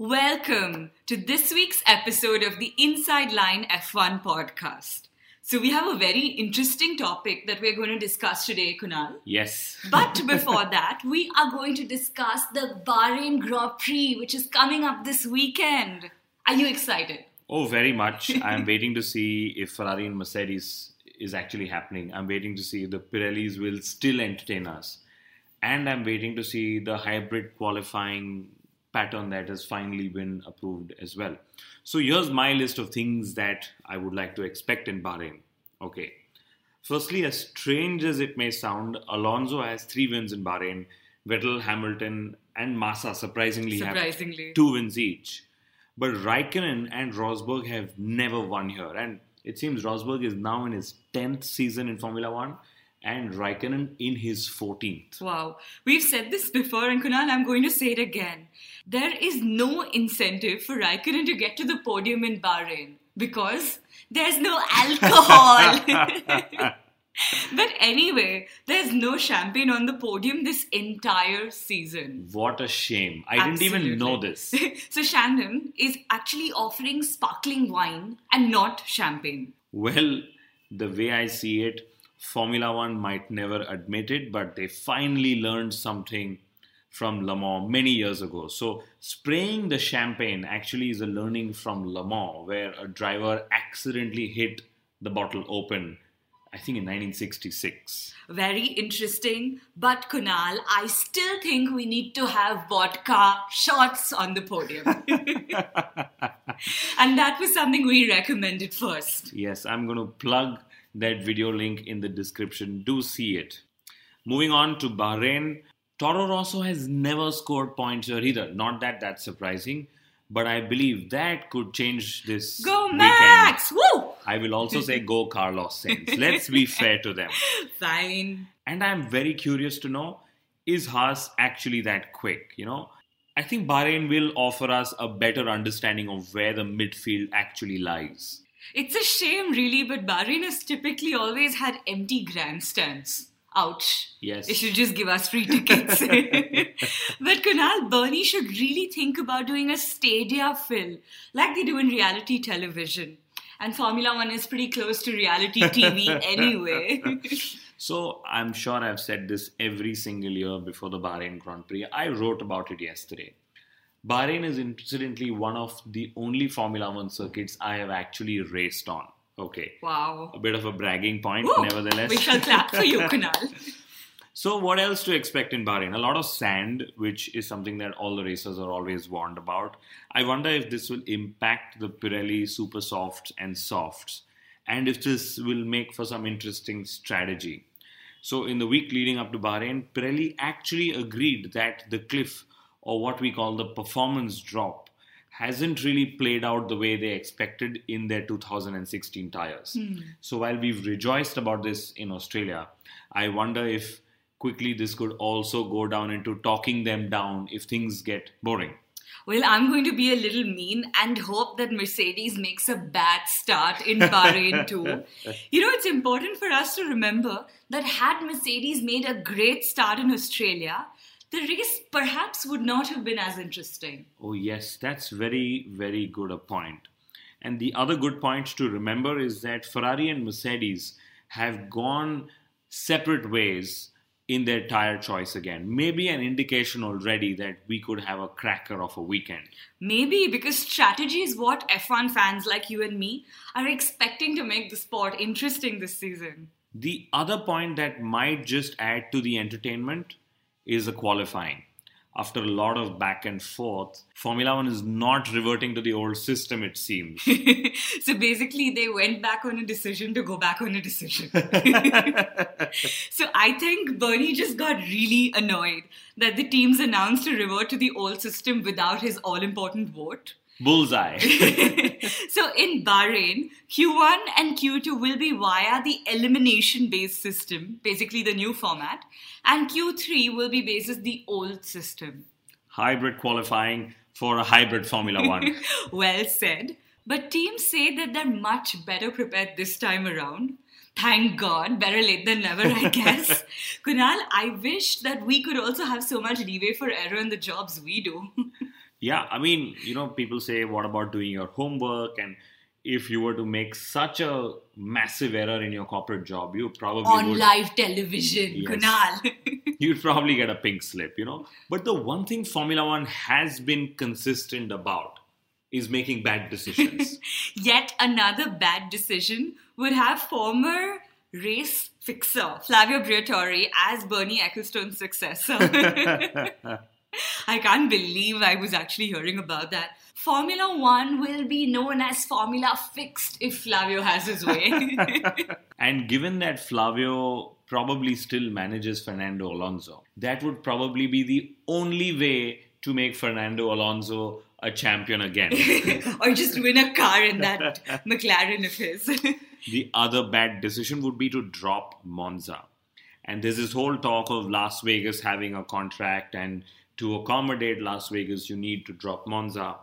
Welcome to this week's episode of the Inside Line F1 podcast. So, we have a very interesting topic that we're going to discuss today, Kunal. Yes. But before that, we are going to discuss the Bahrain Grand Prix, which is coming up this weekend. Are you excited? Oh, very much. I'm waiting to see if Ferrari and Mercedes is actually happening. I'm waiting to see if the Pirellis will still entertain us. And I'm waiting to see the hybrid qualifying pattern that has finally been approved as well. So here's my list of things that I would like to expect in Bahrain. Okay. Firstly, as strange as it may sound, Alonso has three wins in Bahrain. Vettel, Hamilton, and Massa surprisingly, Surprisingly. have two wins each. But Raikkonen and Rosberg have never won here. And it seems Rosberg is now in his 10th season in Formula One and Raikkonen in his 14th. Wow. We've said this before, and Kunal, I'm going to say it again. There is no incentive for Raikkonen to get to the podium in Bahrain because there's no alcohol. but anyway, there's no champagne on the podium this entire season. What a shame. I didn't even know this. so Chandon is actually offering sparkling wine and not champagne. Well, the way I see it, Formula One might never admit it, but they finally learned something from Le Mans many years ago. So, spraying the champagne actually is a learning from Le Mans, where a driver accidentally hit the bottle open, I think in 1966. Very interesting. But Kunal, I still think we need to have vodka shots on the podium. and that was something we recommended first. Yes, I'm going to plug that video link in the description. Do see it. Moving on to Bahrain, Toro Rosso has never scored points here either. Not that that's surprising, but I believe that could change this Go weekend. Max! Woo! I will also say go Carlos Sainz. Let's be fair to them. Fine. And I'm very curious to know is Haas actually that quick? You know, I think Bahrain will offer us a better understanding of where the midfield actually lies. It's a shame, really, but Bahrain has typically always had empty grandstands. Ouch. Yes. They should just give us free tickets. but Kunal, Bernie should really think about doing a stadia fill like they do in reality television. And Formula One is pretty close to reality TV anyway. So I'm sure I've said this every single year before the Bahrain Grand Prix. I wrote about it yesterday. Bahrain is incidentally one of the only Formula One circuits I have actually raced on. Okay. wow. A bit of a bragging point, Woo! nevertheless. We shall clap for you, Kunal. So, what else to expect in Bahrain? A lot of sand, which is something that all the racers are always warned about. I wonder if this will impact the Pirelli super softs and softs, and if this will make for some interesting strategy. So, in the week leading up to Bahrain, Pirelli actually agreed that the cliff, or what we call the performance drop, hasn't really played out the way they expected in their 2016 tires. Hmm. So while we've rejoiced about this in Australia, I wonder if quickly this could also go down into talking them down if things get boring. Well, I'm going to be a little mean and hope that Mercedes makes a bad start in Bahrain too. You know, it's important for us to remember that had Mercedes made a great start in Australia, the race perhaps would not have been as interesting. Oh, yes, that's very, very good a point. And the other good point to remember is that Ferrari and Mercedes have gone separate ways in their tire choice again. Maybe an indication already that we could have a cracker of a weekend. Maybe because strategy is what F1 fans like you and me are expecting to make the sport interesting this season. The other point that might just add to the entertainment is the qualifying. after a lot of back and forth, Formula One is not reverting to the old system, it seems. so basically, they went back on a decision to go back on a decision. so I think Bernie just got really annoyed that the teams announced to revert to the old system without his all important vote. Bullseye. so in Bahrain, Q1 and Q2 will be via the elimination based system, basically the new format, and Q3 will be based the old system. Hybrid qualifying for a hybrid Formula One. well said. But teams say that they're much better prepared this time around. Thank God, better late than never, I guess. Kunal, I wish that we could also have so much leeway for error in the jobs we do. Yeah, I mean, you know, people say, what about doing your homework? And if you were to make such a massive error in your corporate job, you probably on would, live television, Yes. Kunal. you'd probably get a pink slip, you know. But the one thing Formula One has been consistent about is making bad decisions. Yet another bad decision would have former race fixer Flavio Briatore as Bernie Ecclestone's successor. I can't believe I was actually hearing about that. Formula One will be known as Formula Fixed if Flavio has his way. and given that Flavio probably still manages Fernando Alonso, that would probably be the only way to make Fernando Alonso a champion again. or just win a car in that McLaren of his. the other bad decision would be to drop Monza. And there's this whole talk of Las Vegas having a contract, and to accommodate Las Vegas, you need to drop Monza.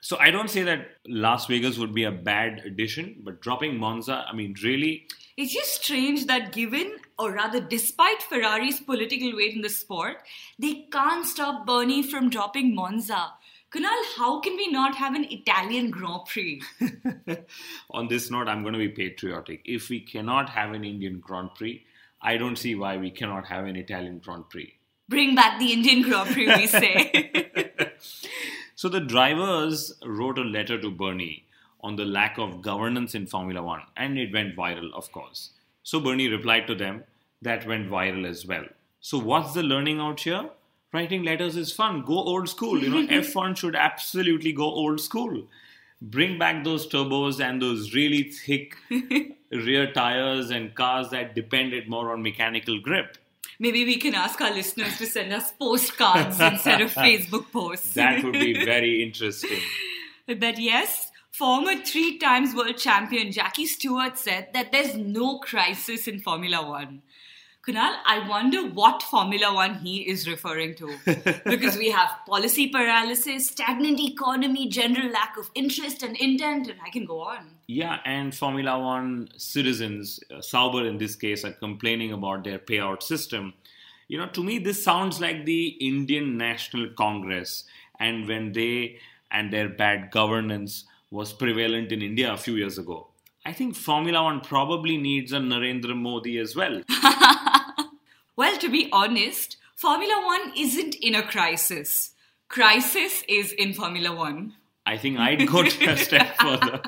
So I don't say that Las Vegas would be a bad addition, but dropping Monza, I mean, really, It's just strange that given, or rather despite Ferrari's political weight in the sport, they can't stop Bernie from dropping Monza. Kunal, how can we not have an Italian Grand Prix? on this note, I'm going to be patriotic. If we cannot have an Indian Grand Prix, I don't see why we cannot have an Italian Grand Prix. Bring back the Indian Grand Prix, we say. So the drivers wrote a letter to Bernie on the lack of governance in Formula One, and it went viral, of course. So Bernie replied to them, that went viral as well. So what's the learning out here? Writing letters is fun. Go old school. You know, F1 should absolutely go old school. Bring back those turbos and those really thick rear tires and cars that depended more on mechanical grip. Maybe we can ask our listeners to send us postcards instead of Facebook posts. That would be very interesting. But yes, former three times world champion Jackie Stewart said that there's no crisis in Formula One. Kunal, I wonder what Formula One he is referring to. because we have policy paralysis, stagnant economy, general lack of interest and intent, and I can go on. Yeah, and Formula One citizens, uh, Sauber in this case, are complaining about their payout system. You know, to me, this sounds like the Indian National Congress, and when they and their bad governance was prevalent in India a few years ago. I think Formula One probably needs a Narendra Modi as well. Well, to be honest, Formula One isn't in a crisis. Crisis is in Formula One. I think I'd go to a step further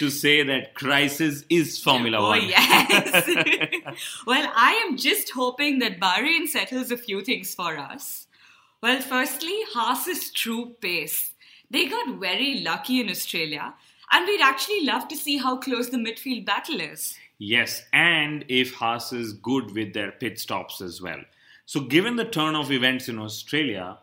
to say that crisis is Formula Oh, One. yes. well, I am just hoping that Bahrain settles a few things for us. Well, firstly, Haas's true pace. They got very lucky in Australia, and we'd actually love to see how close the midfield battle is. Yes, and if Haas is good with their pit stops as well. So, given the turn of events in Australia,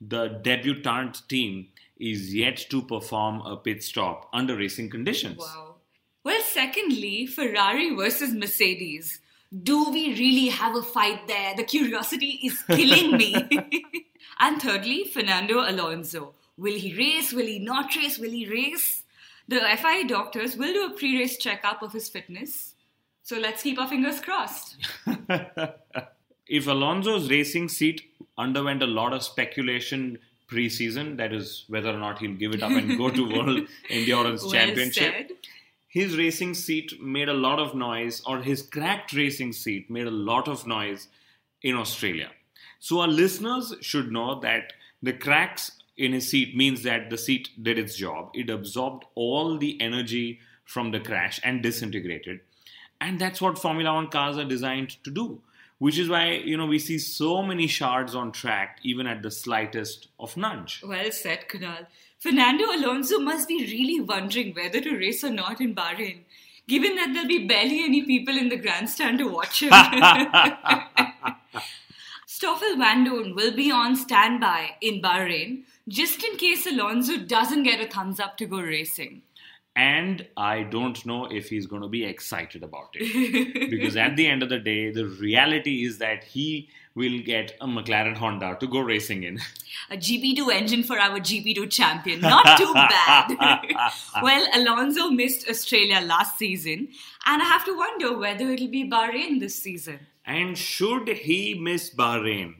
the debutante team is yet to perform a pit stop under racing conditions. Wow. Well, secondly, Ferrari versus Mercedes. Do we really have a fight there? The curiosity is killing me. and thirdly, Fernando Alonso. Will he race? Will he not race? Will he race? The FIA doctors will do a pre race checkup of his fitness. So let's keep our fingers crossed. if Alonso's racing seat underwent a lot of speculation pre-season, that is whether or not he'll give it up and go to World Endurance Well Championship, said. his racing seat made a lot of noise, or his cracked racing seat made a lot of noise in Australia. So our listeners should know that the cracks in his seat means that the seat did its job. It absorbed all the energy from the crash and disintegrated. And that's what Formula One cars are designed to do. which is why you know we see so many shards on track even at the slightest of nudge. Well said, Kunal. Fernando Alonso must be really wondering whether to race or not in Bahrain, given that there'll be barely any people in the grandstand to watch him. Stoffel Vandoorne will be on standby in Bahrain just in case Alonso doesn't get a thumbs up to go racing. And I don't know if he's going to be excited about it. because at the end of the day, the reality is that he will get a McLaren Honda to go racing in. A GP2 engine for our GP2 champion. Not too bad. well, Alonso missed Australia last season, and I have to wonder whether it'll be Bahrain this season. And should he miss Bahrain?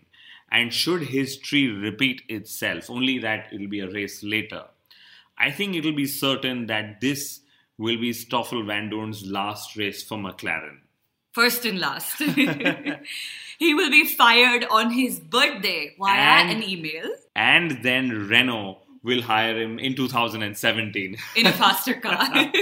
And should history repeat itself? Only that it'll be a race later. I think it'll be certain that this will be Stoffel Vandoorne's last race for McLaren. First and last. he will be fired on his birthday via And- an email And then Renault will hire him in 2017. in a faster car.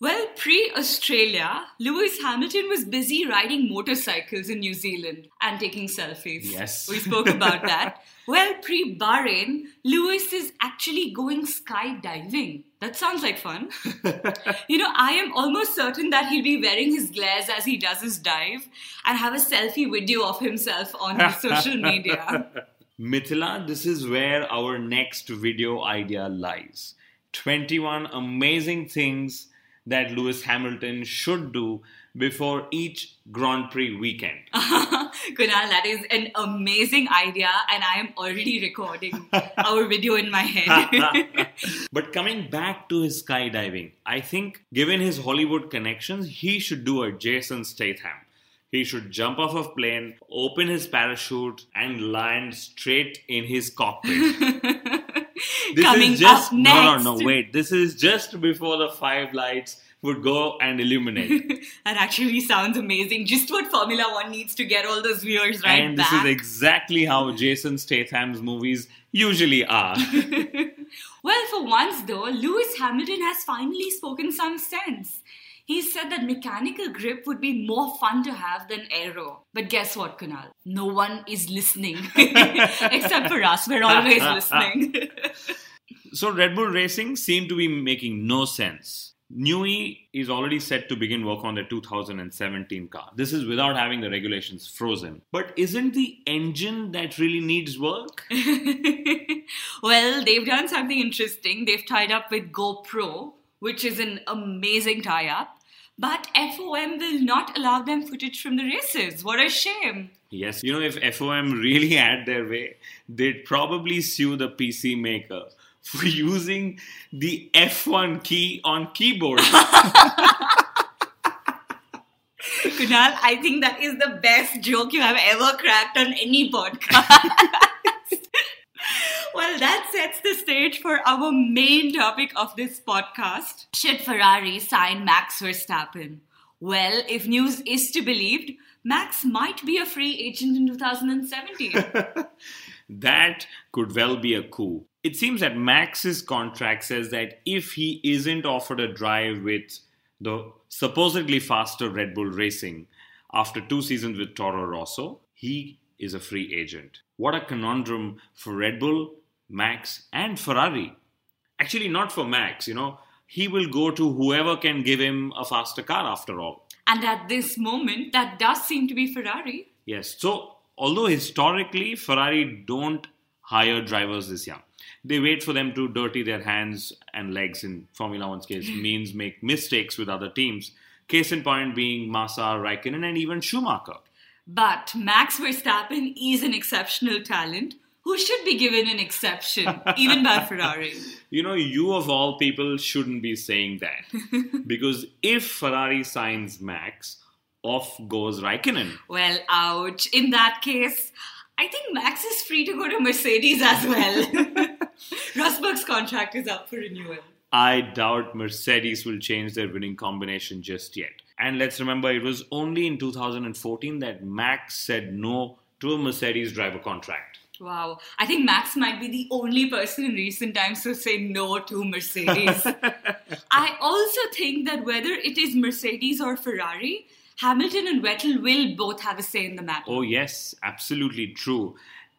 well, pre Australia, Lewis Hamilton was busy riding motorcycles in New Zealand and taking selfies. Yes. We spoke about that. Well, pre Bahrain, Lewis is actually going skydiving. That sounds like fun. you know, I am almost certain that he'll be wearing his glares as he does his dive and have a selfie video of himself on his social media. Mithila, this is where our next video idea lies. 21 amazing things that Lewis Hamilton should do before each Grand Prix weekend. Kunal, that is an amazing idea, and I am already recording our video in my head. but coming back to his skydiving, I think given his Hollywood connections, he should do a Jason Statham. He should jump off a plane, open his parachute, and land straight in his cockpit. This Coming is just up no, next. no, no. no, Wait, this is just before the five lights would go and illuminate, that actually sounds amazing. Just what Formula One needs to get all those viewers right and back. this is exactly how Jason Statham's movies usually are. Well, for once though, Lewis Hamilton has finally spoken some sense. He said that mechanical grip would be more fun to have than aero. But guess what, Kunal? No one is listening. Except for us, we're always listening. So Red Bull Racing seemed to be making no sense. Newey is already set to begin work on the 2017 car. This is without having the regulations frozen. But isn't the engine that really needs work? well, they've done something interesting. They've tied up with GoPro, which is an amazing tie up. But FOM will not allow them footage from the races. What a shame. Yes, you know, if FOM really had their way, they'd probably sue the PC maker for using the F1 key on keyboard. Kunal, I think that is the best joke you have ever cracked on any podcast. Well, that sets the stage for our main topic of this podcast. Should Ferrari sign Max Verstappen? Well, if news is to be believed, Max might be a free agent in 2017. that could well be a coup. It seems that Max's contract says that if he isn't offered a drive with the supposedly faster Red Bull Racing after two seasons with Toro Rosso, he is a free agent. What a conundrum for Red Bull, Max, and Ferrari. Actually, not for Max, you know. He will go to whoever can give him a faster car after all. and at this moment, that does seem to be Ferrari. Yes. So, although historically Ferrari don't hire drivers this young, they wait for them to dirty their hands and legs in Formula One's case, means make mistakes with other teams. Case in point being Massa, Raikkonen, and even Schumacher. But Max Verstappen is an exceptional talent who should be given an exception, even by Ferrari. You know, you of all people shouldn't be saying that. because if Ferrari signs Max, off goes Raikkonen. Well, ouch. In that case, I think Max is free to go to Mercedes as well. Rosberg's contract is up for renewal. I doubt Mercedes will change their winning combination just yet. And let's remember, it was only in 2014 that Max said no to a Mercedes driver contract. Wow. I think Max might be the only person in recent times to say no to Mercedes. I also think that whether it is Mercedes or Ferrari, Hamilton and Vettel will both have a say in the matter. Oh, yes, absolutely true.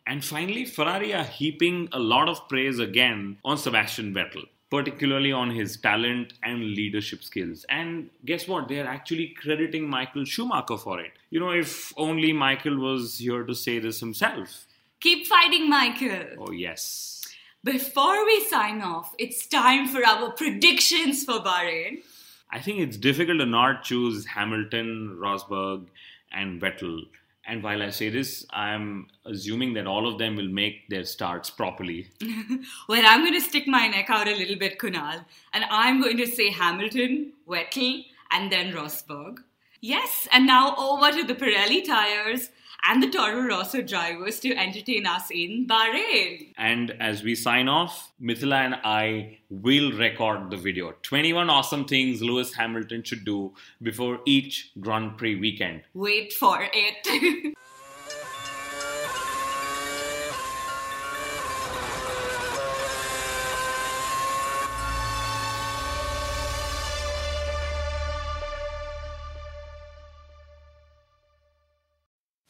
And finally, Ferrari are heaping a lot of praise again on Sebastian Vettel, particularly on his talent and leadership skills. And guess what? They're actually crediting Michael Schumacher for it. You know, if only Michael was here to say this himself. Keep fighting, Michael. Oh, yes. Before we sign off, it's time for our predictions for Bahrain. I think it's difficult to not choose Hamilton, Rosberg, and Vettel. And while I say this, I'm assuming that all of them will make their starts properly. well, I'm going to stick my neck out a little bit, Kunal, and I'm going to say Hamilton, Vettel, and then Rosberg. Yes, and now over to the Pirelli tires and the Toro Rosso drivers to entertain us in Bahrain. And as we sign off, Mithila and I will record the video. 21 awesome things Lewis Hamilton should do before each Grand Prix weekend. Wait for it.